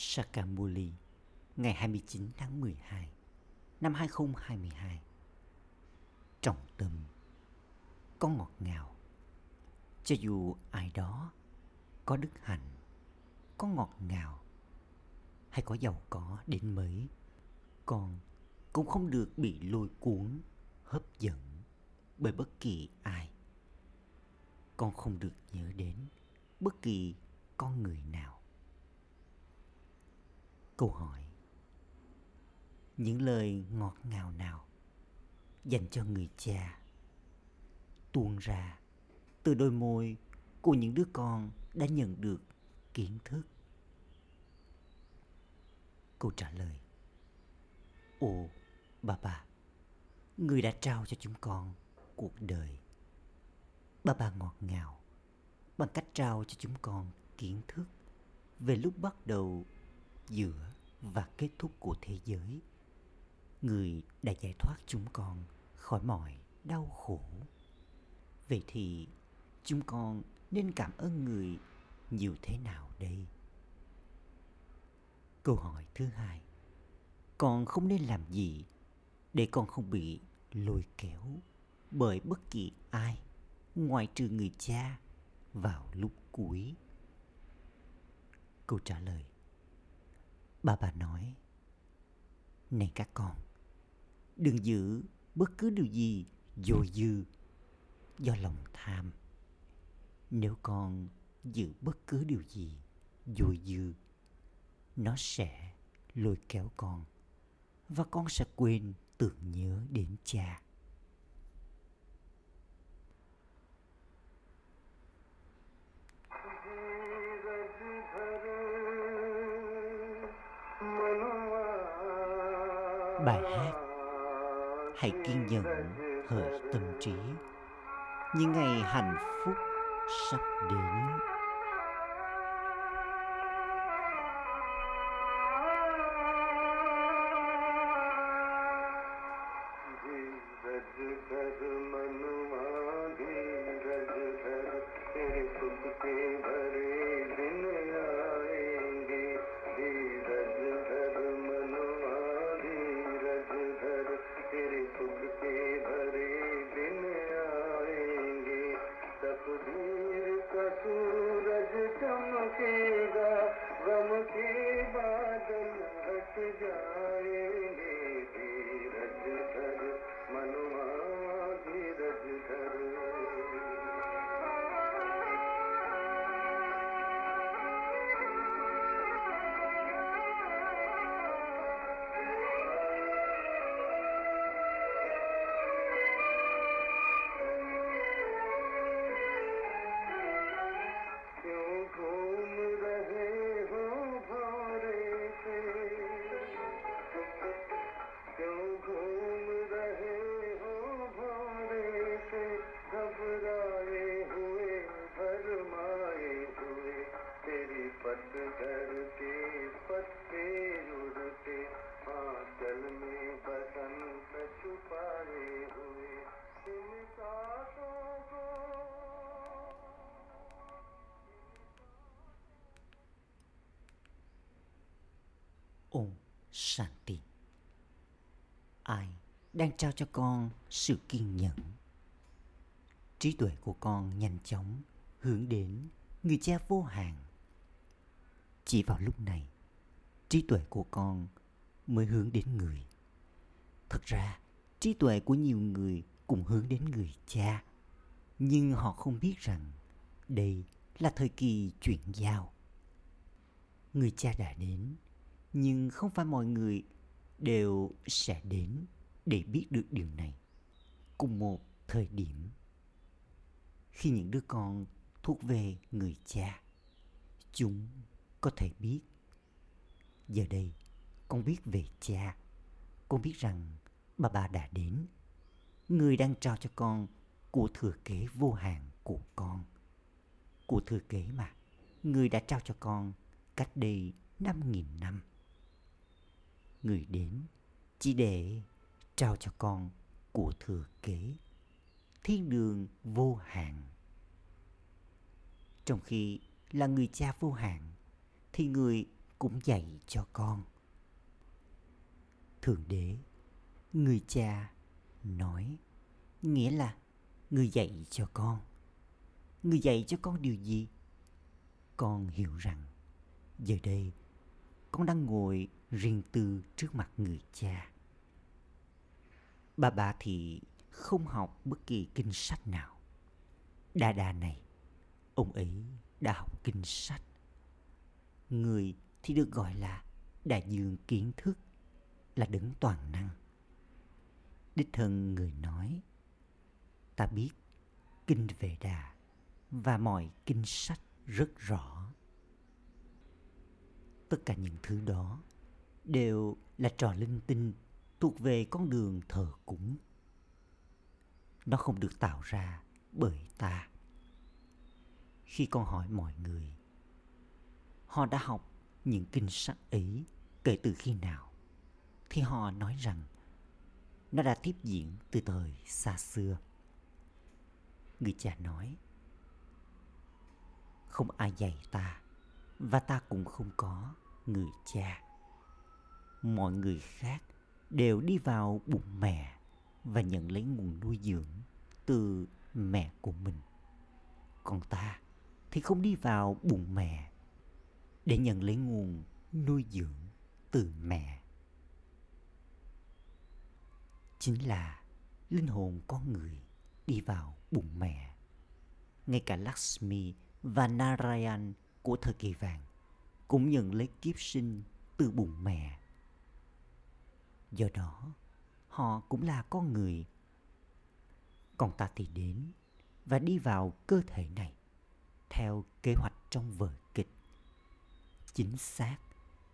Sakamuli ngày 29 tháng 12 năm 2022. Trọng tâm có ngọt ngào cho dù ai đó có đức hạnh, có ngọt ngào hay có giàu có đến mấy, con cũng không được bị lôi cuốn, hấp dẫn bởi bất kỳ ai. Con không được nhớ đến bất kỳ con người nào. Câu hỏi Những lời ngọt ngào nào dành cho người cha tuôn ra từ đôi môi của những đứa con đã nhận được kiến thức. Câu trả lời Ồ, bà bà, người đã trao cho chúng con cuộc đời. Bà bà ngọt ngào bằng cách trao cho chúng con kiến thức về lúc bắt đầu, giữa và kết thúc của thế giới. Người đã giải thoát chúng con khỏi mọi đau khổ. Vậy thì chúng con nên cảm ơn người nhiều thế nào đây? Câu hỏi thứ hai Con không nên làm gì để con không bị lôi kéo bởi bất kỳ ai ngoại trừ người cha vào lúc cuối? Câu trả lời Bà bà nói, Này các con, Đừng giữ bất cứ điều gì dồi dư do lòng tham. Nếu con giữ bất cứ điều gì dồi dư, nó sẽ lôi kéo con và con sẽ quên tưởng nhớ đến cha. Bài hát hãy kiên nhẫn hỡi tâm trí. Những ngày hạnh phúc sắp đến. Shanti. Ai đang trao cho con sự kiên nhẫn? Trí tuệ của con nhanh chóng hướng đến người cha vô hạn. Chỉ vào lúc này, trí tuệ của con mới hướng đến người. Thật ra, trí tuệ của nhiều người cũng hướng đến người cha, nhưng họ không biết rằng đây là thời kỳ chuyển giao. Người cha đã đến nhưng không phải mọi người đều sẽ đến để biết được điều này. Cùng một thời điểm, khi những đứa con thuộc về người cha, chúng có thể biết. Giờ đây, con biết về cha. Con biết rằng bà bà đã đến. Người đang trao cho con của thừa kế vô hạn của con. Của thừa kế mà, người đã trao cho con cách đây năm nghìn năm người đến, chỉ để trao cho con của thừa kế. Thiên đường vô hạn. Trong khi là người cha vô hạn, thì người cũng dạy cho con. Thượng đế, người cha nói, nghĩa là người dạy cho con. Người dạy cho con điều gì? Con hiểu rằng giờ đây con đang ngồi riêng tư trước mặt người cha. Bà bà thì không học bất kỳ kinh sách nào. Đa đa này, ông ấy đã học kinh sách. Người thì được gọi là đại dương kiến thức, là đứng toàn năng. Đích thân người nói, ta biết kinh về đà và mọi kinh sách rất rõ. Tất cả những thứ đó đều là trò linh tinh thuộc về con đường thờ cúng. Nó không được tạo ra bởi ta. Khi con hỏi mọi người, họ đã học những kinh sách ấy kể từ khi nào? Thì họ nói rằng, nó đã tiếp diễn từ thời xa xưa. Người cha nói, không ai dạy ta và ta cũng không có người cha mọi người khác đều đi vào bụng mẹ và nhận lấy nguồn nuôi dưỡng từ mẹ của mình. Còn ta thì không đi vào bụng mẹ để nhận lấy nguồn nuôi dưỡng từ mẹ. Chính là linh hồn con người đi vào bụng mẹ. Ngay cả Lakshmi và Narayan của thời kỳ vàng cũng nhận lấy kiếp sinh từ bụng mẹ do đó, họ cũng là con người. Còn ta thì đến và đi vào cơ thể này, theo kế hoạch trong vở kịch. Chính xác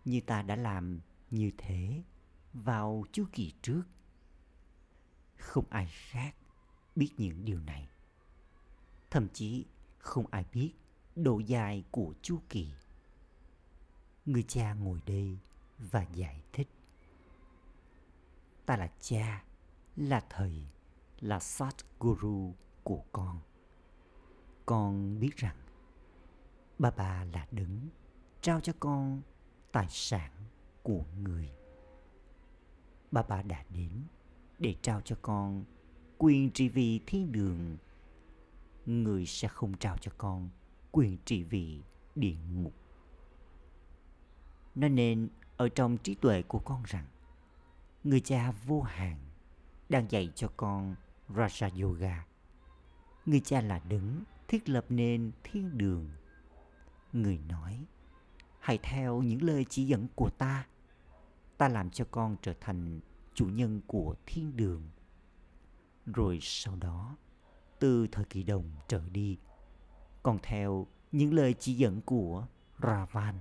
như ta đã làm như thế vào chu kỳ trước. Không ai khác biết những điều này. Thậm chí không ai biết độ dài của chu kỳ. Người cha ngồi đây và giải thích ta là cha, là thầy, là sát guru của con. Con biết rằng ba bà là đứng trao cho con tài sản của người. Ba bà đã đến để trao cho con quyền trị vì thiên đường. Người sẽ không trao cho con quyền trị vì địa ngục. Nó nên ở trong trí tuệ của con rằng người cha vô hạn đang dạy cho con Raja Yoga. Người cha là đứng thiết lập nên thiên đường. Người nói, hãy theo những lời chỉ dẫn của ta. Ta làm cho con trở thành chủ nhân của thiên đường. Rồi sau đó, từ thời kỳ đồng trở đi, còn theo những lời chỉ dẫn của Ravan.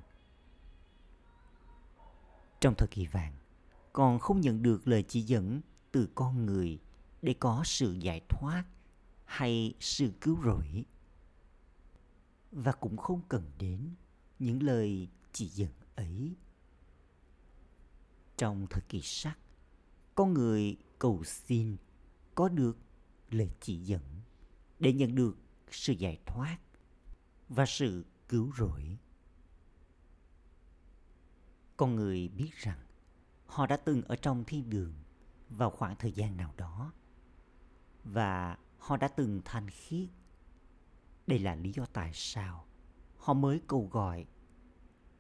Trong thời kỳ vàng, còn không nhận được lời chỉ dẫn từ con người để có sự giải thoát hay sự cứu rỗi. Và cũng không cần đến những lời chỉ dẫn ấy. Trong thời kỳ sắc con người cầu xin có được lời chỉ dẫn để nhận được sự giải thoát và sự cứu rỗi. Con người biết rằng họ đã từng ở trong thiên đường vào khoảng thời gian nào đó. Và họ đã từng thanh khiết. Đây là lý do tại sao họ mới cầu gọi,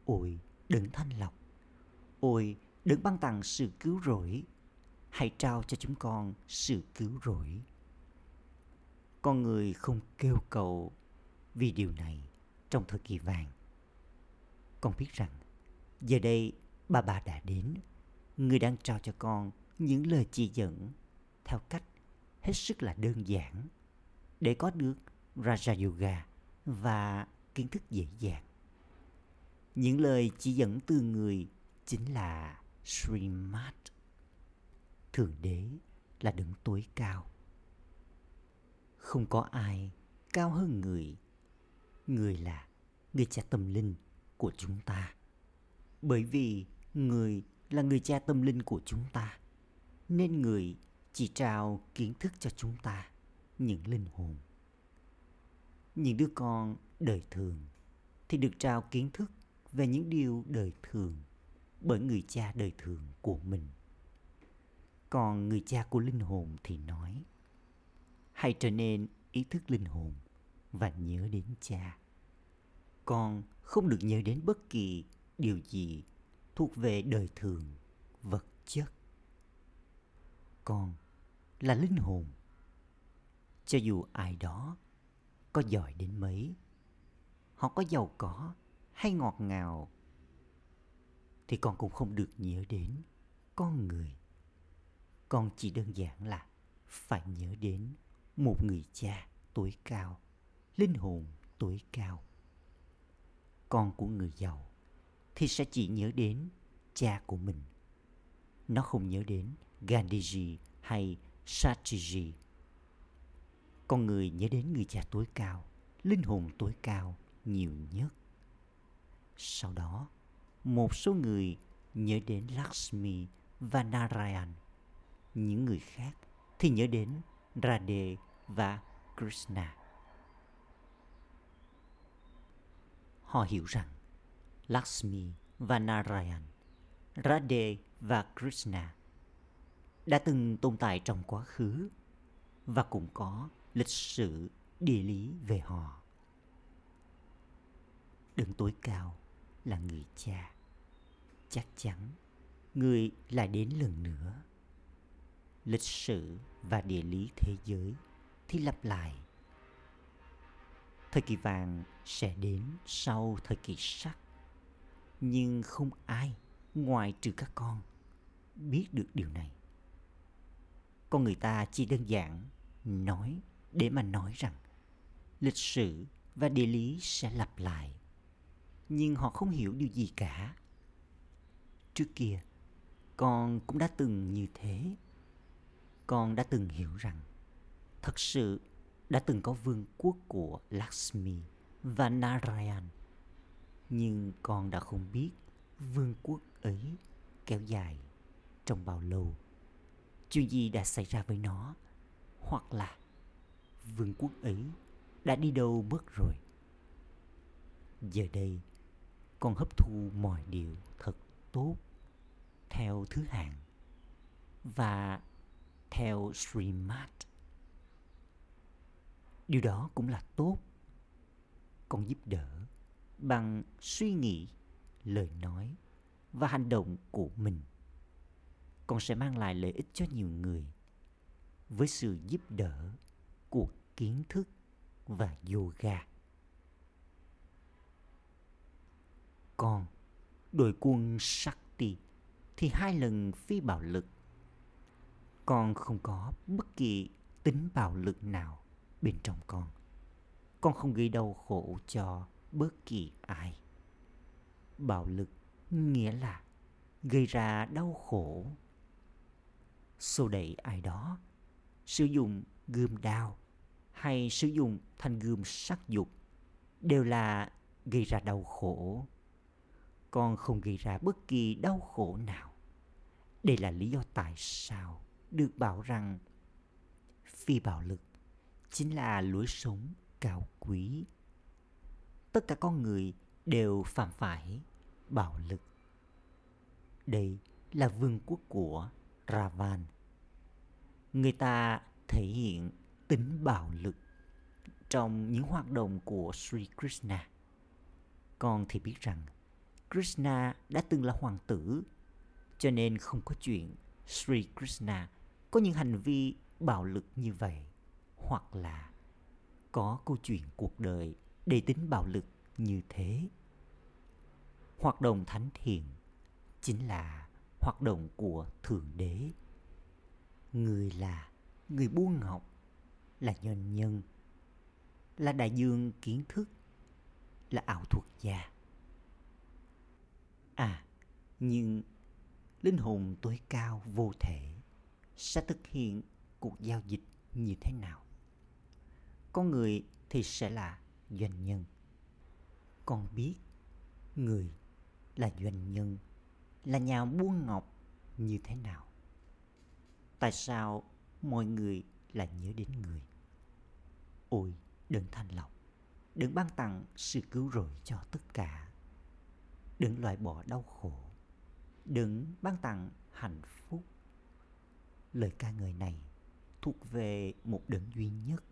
ôi đừng thanh lọc. Ôi đừng ban tặng sự cứu rỗi. Hãy trao cho chúng con sự cứu rỗi. Con người không kêu cầu vì điều này trong thời kỳ vàng. Con biết rằng giờ đây bà bà đã đến người đang trao cho con những lời chỉ dẫn theo cách hết sức là đơn giản để có được Raja Yoga và kiến thức dễ dàng. Những lời chỉ dẫn từ người chính là Srimad. Thượng đế là đứng tối cao. Không có ai cao hơn người. Người là người cha tâm linh của chúng ta. Bởi vì người là người cha tâm linh của chúng ta nên người chỉ trao kiến thức cho chúng ta những linh hồn những đứa con đời thường thì được trao kiến thức về những điều đời thường bởi người cha đời thường của mình. Còn người cha của linh hồn thì nói, hãy trở nên ý thức linh hồn và nhớ đến cha. Con không được nhớ đến bất kỳ điều gì thuộc về đời thường, vật chất. Con là linh hồn. Cho dù ai đó có giỏi đến mấy, họ có giàu có hay ngọt ngào, thì con cũng không được nhớ đến con người. Con chỉ đơn giản là phải nhớ đến một người cha tối cao, linh hồn tối cao. Con của người giàu thì sẽ chỉ nhớ đến cha của mình. Nó không nhớ đến Gandhiji hay Satyajit. Con người nhớ đến người cha tối cao, linh hồn tối cao nhiều nhất. Sau đó, một số người nhớ đến Lakshmi và Narayan. Những người khác thì nhớ đến Radhe và Krishna. Họ hiểu rằng Lakshmi và Narayan, Radhe và Krishna đã từng tồn tại trong quá khứ và cũng có lịch sử địa lý về họ. Đứng tối cao là người cha. Chắc chắn người lại đến lần nữa. Lịch sử và địa lý thế giới thì lặp lại. Thời kỳ vàng sẽ đến sau thời kỳ sắt. Nhưng không ai ngoài trừ các con biết được điều này. Con người ta chỉ đơn giản nói để mà nói rằng lịch sử và địa lý sẽ lặp lại, nhưng họ không hiểu điều gì cả. Trước kia, con cũng đã từng như thế. Con đã từng hiểu rằng thật sự đã từng có vương quốc của Lakshmi và Narayan nhưng con đã không biết vương quốc ấy kéo dài trong bao lâu chuyện gì đã xảy ra với nó hoặc là vương quốc ấy đã đi đâu mất rồi giờ đây, con hấp thu mọi điều thật tốt theo thứ hạng và theo Srimad. Điều đó cũng là tốt. Con giúp đỡ bằng suy nghĩ, lời nói và hành động của mình con sẽ mang lại lợi ích cho nhiều người với sự giúp đỡ của kiến thức và yoga. Còn đội quân Shakti thì hai lần phi bạo lực. Con không có bất kỳ tính bạo lực nào bên trong con. Con không gây đau khổ cho bất kỳ ai. Bạo lực nghĩa là gây ra đau khổ xô đẩy ai đó, sử dụng gươm đao hay sử dụng thanh gươm sắc dục đều là gây ra đau khổ. Con không gây ra bất kỳ đau khổ nào. Đây là lý do tại sao được bảo rằng phi bạo lực chính là lối sống cao quý. Tất cả con người đều phạm phải bạo lực. Đây là vương quốc của Ravan người ta thể hiện tính bạo lực trong những hoạt động của Sri Krishna. Con thì biết rằng Krishna đã từng là hoàng tử, cho nên không có chuyện Sri Krishna có những hành vi bạo lực như vậy, hoặc là có câu chuyện cuộc đời đầy tính bạo lực như thế. Hoạt động thánh thiện chính là hoạt động của Thượng Đế. Người là người buôn ngọc, là nhân nhân, là đại dương kiến thức, là ảo thuật gia. À nhưng linh hồn tối cao vô thể sẽ thực hiện cuộc giao dịch như thế nào? Con người thì sẽ là doanh nhân. Con biết người là doanh nhân là nhà buôn ngọc như thế nào. Tại sao mọi người lại nhớ đến người? Ôi đừng thanh lọc đừng ban tặng sự cứu rỗi cho tất cả. Đừng loại bỏ đau khổ đừng ban tặng hạnh phúc. Lời ca ngợi này thuộc về một đấng duy nhất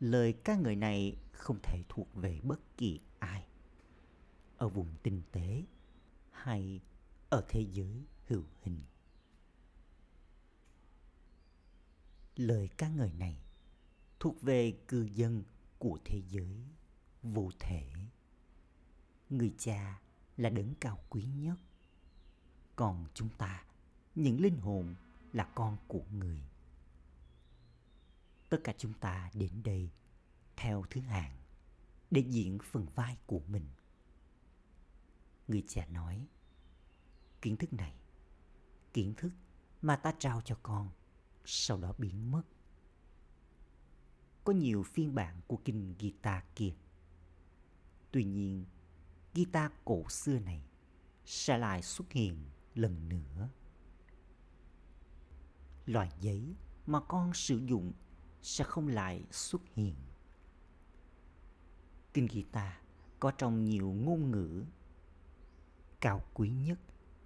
lời ca ngợi này không thể thuộc về bất kỳ ai. Ở vùng tinh tế hay ở thế giới hữu hình. Lời ca ngợi này thuộc về cư dân của thế giới vô thể. Người cha là đấng cao quý nhất. Còn chúng ta, những linh hồn là con của người tất cả chúng ta đến đây theo thứ hạng để diễn phần vai của mình người trẻ nói kiến thức này kiến thức mà ta trao cho con sau đó biến mất có nhiều phiên bản của kinh Gita kia. Tuy nhiên, Gita cổ xưa này sẽ lại xuất hiện lần nữa. Loại giấy mà con sử dụng sẽ không lại xuất hiện. Kinh Gita có trong nhiều ngôn ngữ. Cao quý nhất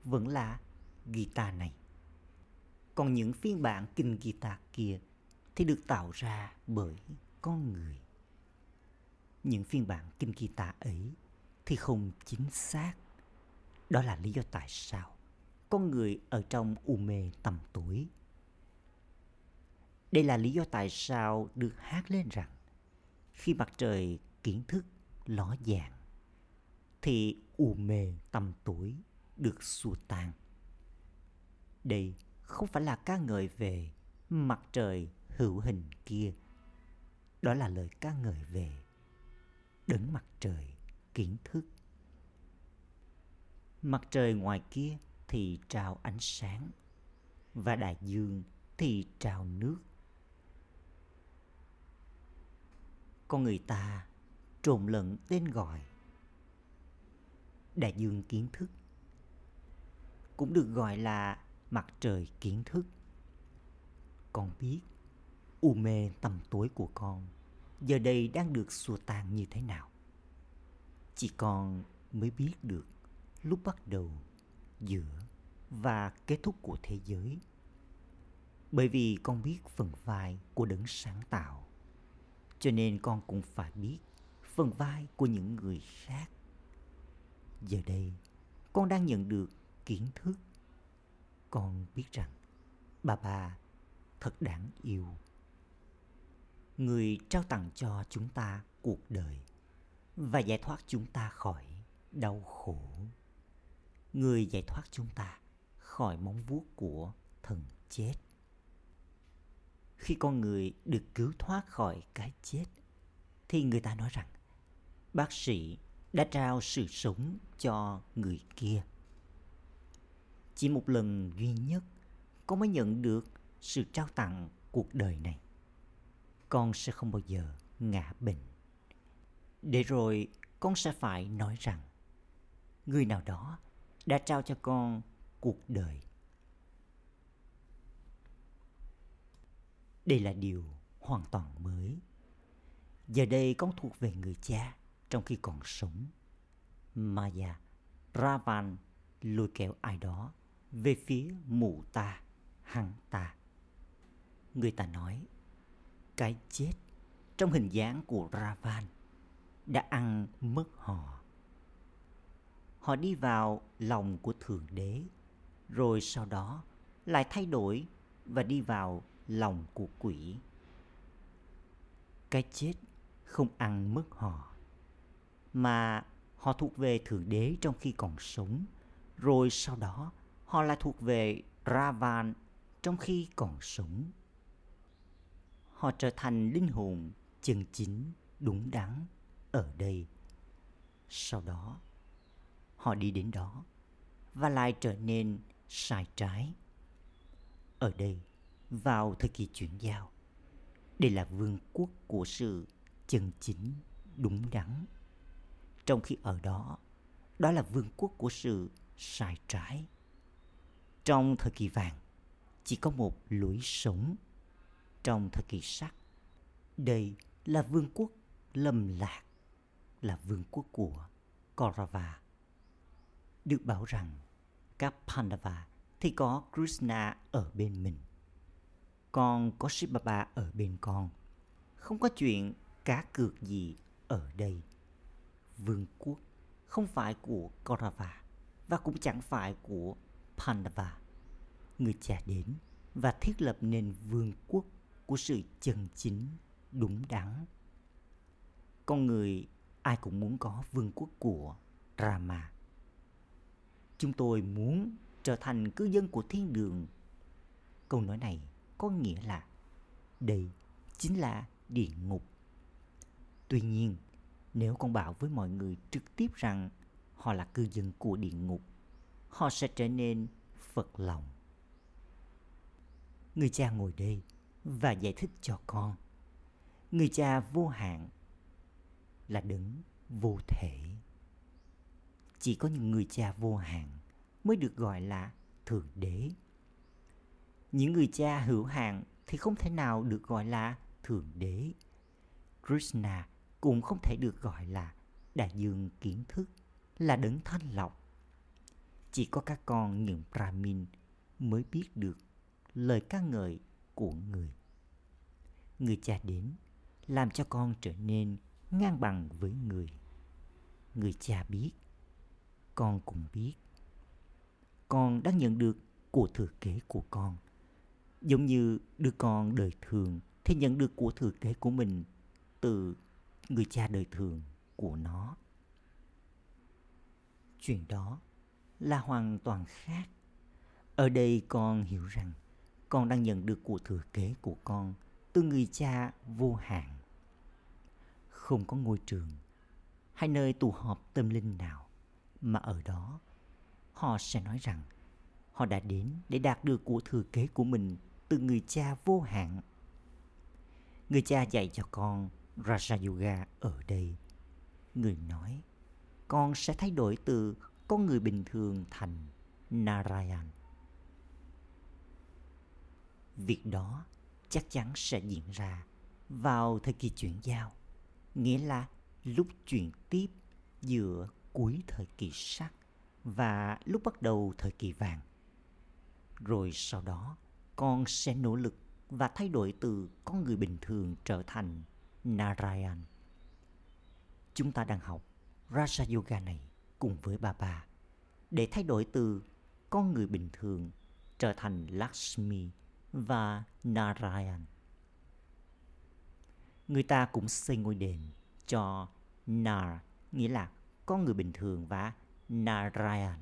vẫn là Gita này. Còn những phiên bản kinh Gita kia thì được tạo ra bởi con người. Những phiên bản kinh Gita ấy thì không chính xác. Đó là lý do tại sao con người ở trong u mê tầm tuổi. Đây là lý do tại sao được hát lên rằng khi mặt trời kiến thức ló dạng, thì u mê tầm tuổi được xua tan. Đây không phải là ca ngợi về mặt trời hữu hình kia. Đó là lời ca ngợi về đấng mặt trời kiến thức. Mặt trời ngoài kia thì trào ánh sáng và đại dương thì trào nước. Con người ta trộn lẫn tên gọi. Đại dương kiến thức cũng được gọi là mặt trời kiến thức. Con biết u mê tầm tối của con giờ đây đang được xua tan như thế nào. Chỉ con mới biết được lúc bắt đầu, giữa và kết thúc của thế giới. Bởi vì con biết phần vai của đấng sáng tạo cho nên con cũng phải biết phần vai của những người khác. Giờ đây, con đang nhận được kiến thức. Con biết rằng bà bà thật đáng yêu. Người trao tặng cho chúng ta cuộc đời và giải thoát chúng ta khỏi đau khổ. Người giải thoát chúng ta khỏi móng vuốt của thần chết khi con người được cứu thoát khỏi cái chết, thì người ta nói rằng, bác sĩ đã trao sự sống cho người kia. Chỉ một lần duy nhất, con mới nhận được sự trao tặng cuộc đời này. Con sẽ không bao giờ ngã bệnh. Để rồi con sẽ phải nói rằng, người nào đó đã trao cho con cuộc đời đây là điều hoàn toàn mới. Giờ đây con thuộc về người cha trong khi còn sống. Maya ravan lôi kéo ai đó về phía mụ ta hằng ta. Người ta nói cái chết trong hình dáng của Ravan đã ăn mất họ. Họ đi vào lòng của Thượng Đế, rồi sau đó lại thay đổi và đi vào lòng của quỷ. Cái chết không ăn mất họ, mà họ thuộc về Thượng Đế trong khi còn sống, rồi sau đó họ lại thuộc về Ravan trong khi còn sống. Họ trở thành linh hồn chân chính đúng đắn ở đây. Sau đó họ đi đến đó và lại trở nên sai trái. Ở đây vào thời kỳ chuyển giao đây là vương quốc của sự chân chính đúng đắn trong khi ở đó đó là vương quốc của sự sai trái trong thời kỳ vàng chỉ có một lối sống trong thời kỳ sắc. Đây là vương quốc lâm lạc, là vương quốc của Kaurava, Được bảo rằng các Pandava thì có Krishna ở bên mình. Con có Shiv Baba ở bên con. Không có chuyện cá cược gì ở đây. Vương quốc không phải của Kaurava và cũng chẳng phải của Pandava. Người cha đến và thiết lập nên vương quốc của sự chân chính, đúng đắn. Con người ai cũng muốn có vương quốc của Rama. Chúng tôi muốn trở thành cư dân của thiên đường. Câu nói này có nghĩa là đây chính là địa ngục. Tuy nhiên, nếu con bảo với mọi người trực tiếp rằng họ là cư dân của địa ngục, họ sẽ trở nên phật lòng. Người cha ngồi đây và giải thích cho con. Người cha vô hạn là đấng vô thể. Chỉ có những người cha vô hạn mới được gọi là thượng đế. Những người cha hữu hạn thì không thể nào được gọi là thượng đế. Krishna cũng không thể được gọi là đại dương kiến thức, là đấng thanh lọc. Chỉ có các con những Brahmin mới biết được lời ca ngợi của người. Người cha đến làm cho con trở nên ngang bằng với người. Người cha biết, con cũng biết. Con đã nhận được của thừa kế của con. Giống như đứa con đời thường thì nhận được của thừa kế của mình từ người cha đời thường của nó. Chuyện đó là hoàn toàn khác. Ở đây con hiểu rằng con đang nhận được của thừa kế của con từ người cha vô hạn. Không có ngôi trường hay nơi tụ họp tâm linh nào, mà ở đó họ sẽ nói rằng họ đã đến để đạt được của thừa kế của mình từ người cha vô hạn. Người cha dạy cho con Raja Yoga ở đây. Người nói, con sẽ thay đổi từ con người bình thường thành Narayan. Việc đó chắc chắn sẽ diễn ra vào thời kỳ chuyển giao, nghĩa là lúc chuyển tiếp giữa cuối thời kỳ sắt và lúc bắt đầu thời kỳ vàng. Rồi sau đó, con sẽ nỗ lực và thay đổi từ con người bình thường trở thành Narayan. Chúng ta đang học Raja Yoga này cùng với bà bà để thay đổi từ con người bình thường trở thành Lakshmi và Narayan. Người ta cũng xây ngôi đền cho Nar, nghĩa là con người bình thường và Narayan.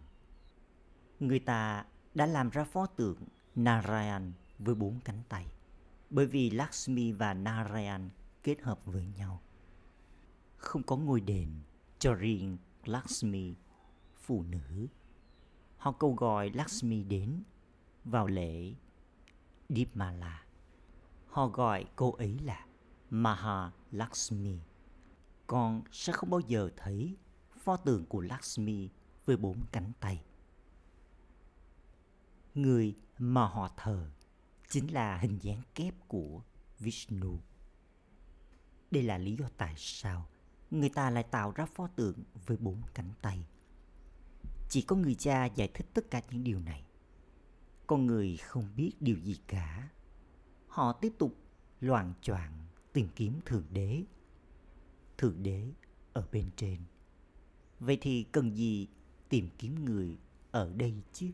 Người ta đã làm ra pho tượng Narayan với bốn cánh tay bởi vì Lakshmi và Narayan kết hợp với nhau. Không có ngôi đền cho riêng Lakshmi, phụ nữ. Họ câu gọi Lakshmi đến vào lễ Deepmala. Họ gọi cô ấy là Maha Lakshmi. Con sẽ không bao giờ thấy pho tượng của Lakshmi với bốn cánh tay. Người mà họ thờ chính là hình dáng kép của Vishnu. Đây là lý do tại sao người ta lại tạo ra pho tượng với bốn cánh tay. Chỉ có người cha giải thích tất cả những điều này. Con người không biết điều gì cả. Họ tiếp tục loạn choạng tìm kiếm Thượng Đế. Thượng Đế ở bên trên. Vậy thì cần gì tìm kiếm người ở đây chứ?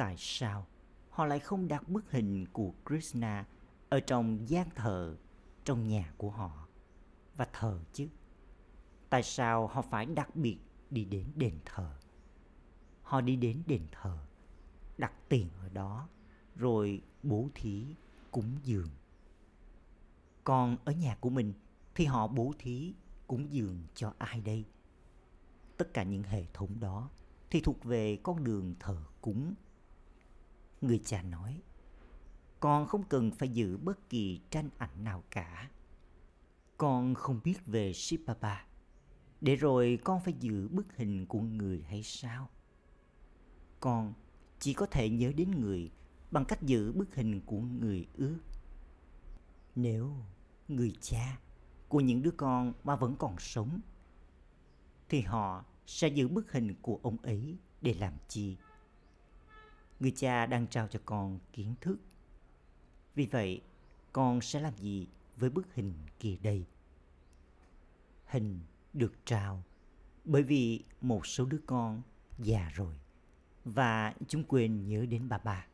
Tại sao họ lại không đặt bức hình của Krishna ở trong gian thờ trong nhà của họ và thờ chứ? Tại sao họ phải đặc biệt đi đến đền thờ? Họ đi đến đền thờ, đặt tiền ở đó, rồi bố thí, cúng dường. Còn ở nhà của mình thì họ bố thí, cúng dường cho ai đây? Tất cả những hệ thống đó thì thuộc về con đường thờ cúng. Người cha nói, con không cần phải giữ bất kỳ tranh ảnh nào cả. Con không biết về Shiv để rồi con phải giữ bức hình của người hay sao? Con chỉ có thể nhớ đến người bằng cách giữ bức hình của người ư? Nếu người cha của những đứa con mà vẫn còn sống thì họ sẽ giữ bức hình của ông ấy để làm chi? Người cha đang trao cho con kiến thức. Vì vậy, con sẽ làm gì với bức hình kia đây? Hình được trao bởi vì một số đứa con già rồi và chúng quên nhớ đến bà bà.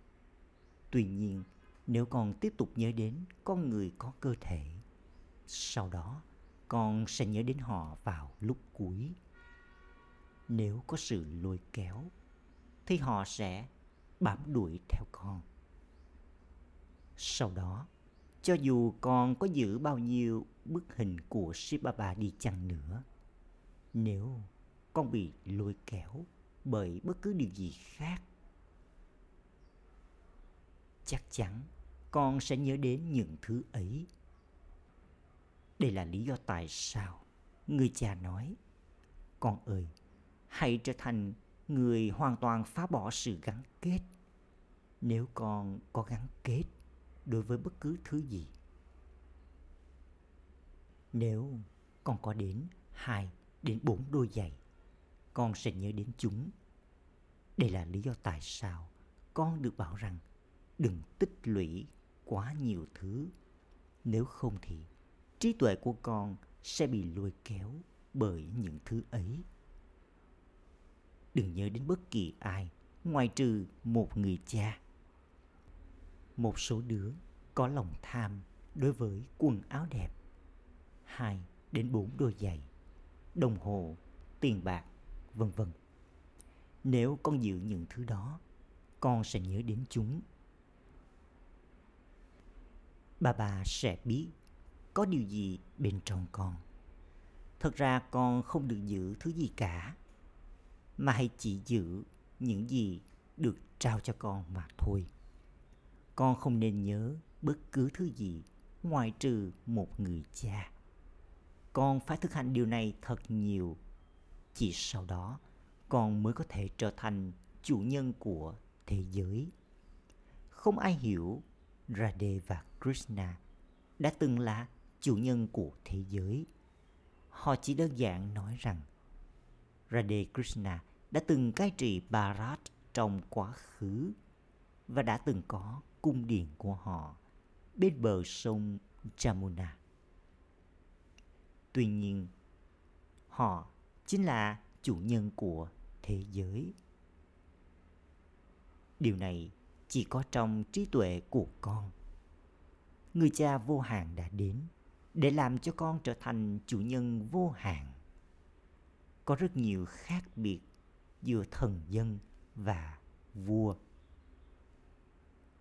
Tuy nhiên, nếu con tiếp tục nhớ đến con người có cơ thể, sau đó con sẽ nhớ đến họ vào lúc cuối. Nếu có sự lôi kéo, thì họ sẽ bám đuổi theo con. Sau đó, cho dù con có giữ bao nhiêu bức hình của Sipapa đi chăng nữa, nếu con bị lôi kéo bởi bất cứ điều gì khác, chắc chắn con sẽ nhớ đến những thứ ấy. Đây là lý do tại sao người cha nói, con ơi, hãy trở thành người hoàn toàn phá bỏ sự gắn kết. Nếu con có gắn kết đối với bất cứ thứ gì. Nếu con có đến hai đến bốn đôi giày, con sẽ nhớ đến chúng. Đây là lý do tại sao con được bảo rằng đừng tích lũy quá nhiều thứ. Nếu không thì trí tuệ của con sẽ bị lôi kéo bởi những thứ ấy. Đừng nhớ đến bất kỳ ai ngoài trừ một người cha. Một số đứa có lòng tham đối với quần áo đẹp. Hai đến bốn đôi giày, đồng hồ, tiền bạc, vân vân. Nếu con giữ những thứ đó, con sẽ nhớ đến chúng bà bà sẽ biết có điều gì bên trong con. Thật ra con không được giữ thứ gì cả, mà hãy chỉ giữ những gì được trao cho con mà thôi. Con không nên nhớ bất cứ thứ gì ngoại trừ một người cha. Con phải thực hành điều này thật nhiều. Chỉ sau đó, con mới có thể trở thành chủ nhân của thế giới. Không ai hiểu Radhe và Krishna đã từng là chủ nhân của thế giới. Họ chỉ đơn giản nói rằng Radhe Krishna đã từng cai trị Bharat trong quá khứ và đã từng có cung điện của họ bên bờ sông Jamuna. Tuy nhiên, họ chính là chủ nhân của thế giới. Điều này chỉ có trong trí tuệ của con. Người cha vô hạn đã đến để làm cho con trở thành chủ nhân vô hạn. Có rất nhiều khác biệt giữa thần dân và vua.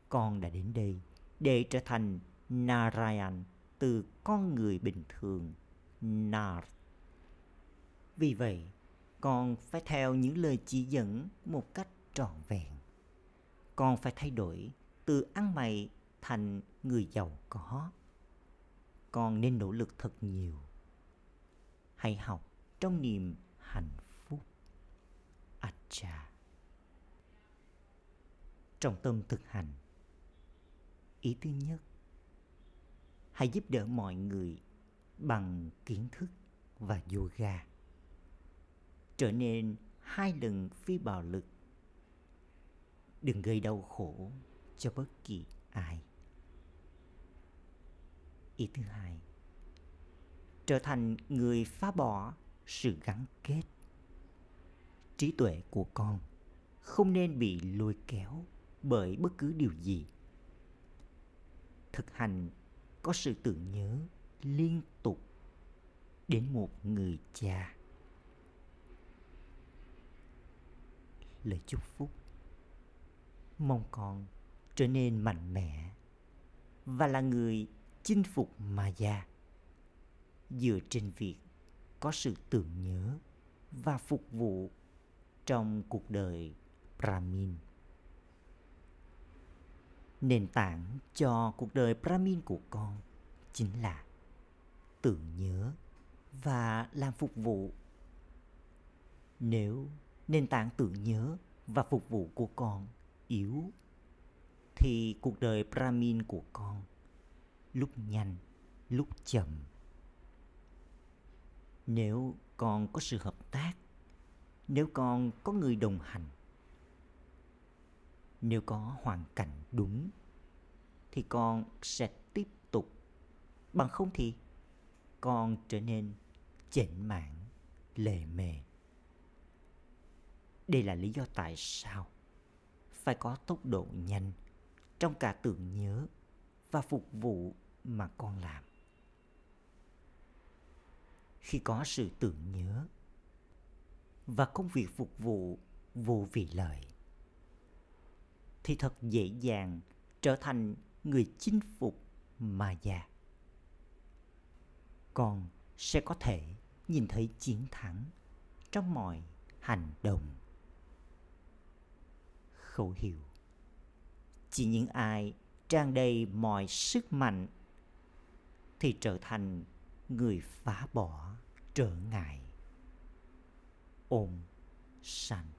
Con đã đến đây để trở thành Narayan từ con người bình thường Nar. Vì vậy, con phải theo những lời chỉ dẫn một cách trọn vẹn con phải thay đổi từ ăn mày thành người giàu có. Con nên nỗ lực thật nhiều. Hãy học trong niềm hạnh phúc. Acha. Trong tâm thực hành, ý thứ nhất, hãy giúp đỡ mọi người bằng kiến thức và yoga. Trở nên hai lần phi bạo lực đừng gây đau khổ cho bất kỳ ai ý thứ hai trở thành người phá bỏ sự gắn kết. Trí tuệ của con không nên bị lôi kéo bởi bất cứ điều gì. Thực hành có sự tưởng nhớ liên tục đến một người cha. Lời chúc phúc. Mong con trở nên mạnh mẽ và là người chinh phục ma già dựa trên việc có sự tưởng nhớ và phục vụ trong cuộc đời Brahmin. Nền tảng cho cuộc đời Brahmin của con chính là tưởng nhớ và làm phục vụ. Nếu nền tảng tưởng nhớ và phục vụ của con yếu thì cuộc đời Brahmin của con lúc nhanh, lúc chậm. Nếu con có sự hợp tác, nếu con có người đồng hành, nếu có hoàn cảnh đúng, thì con sẽ tiếp tục. Bằng không thì con trở nên chểnh mãn lề mề. Đây là lý do tại sao phải có tốc độ nhanh trong cả tưởng nhớ và phục vụ mà con làm khi có sự tưởng nhớ. Và công việc phục vụ vô vị lợi. Thì thật dễ dàng trở thành người chinh phục mà già. Con sẽ có thể nhìn thấy chiến thắng trong mọi hành động. Khẩu hiệu. Chỉ những ai tràn đầy mọi sức mạnh thì trở thành người phá bỏ trở ngại. Ôm sanh.